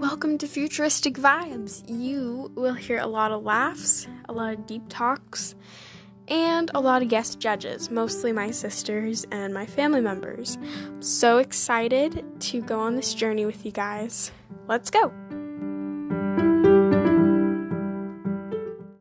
Welcome to Futuristic Vibes. You will hear a lot of laughs, a lot of deep talks, and a lot of guest judges, mostly my sisters and my family members. I'm so excited to go on this journey with you guys. Let's go!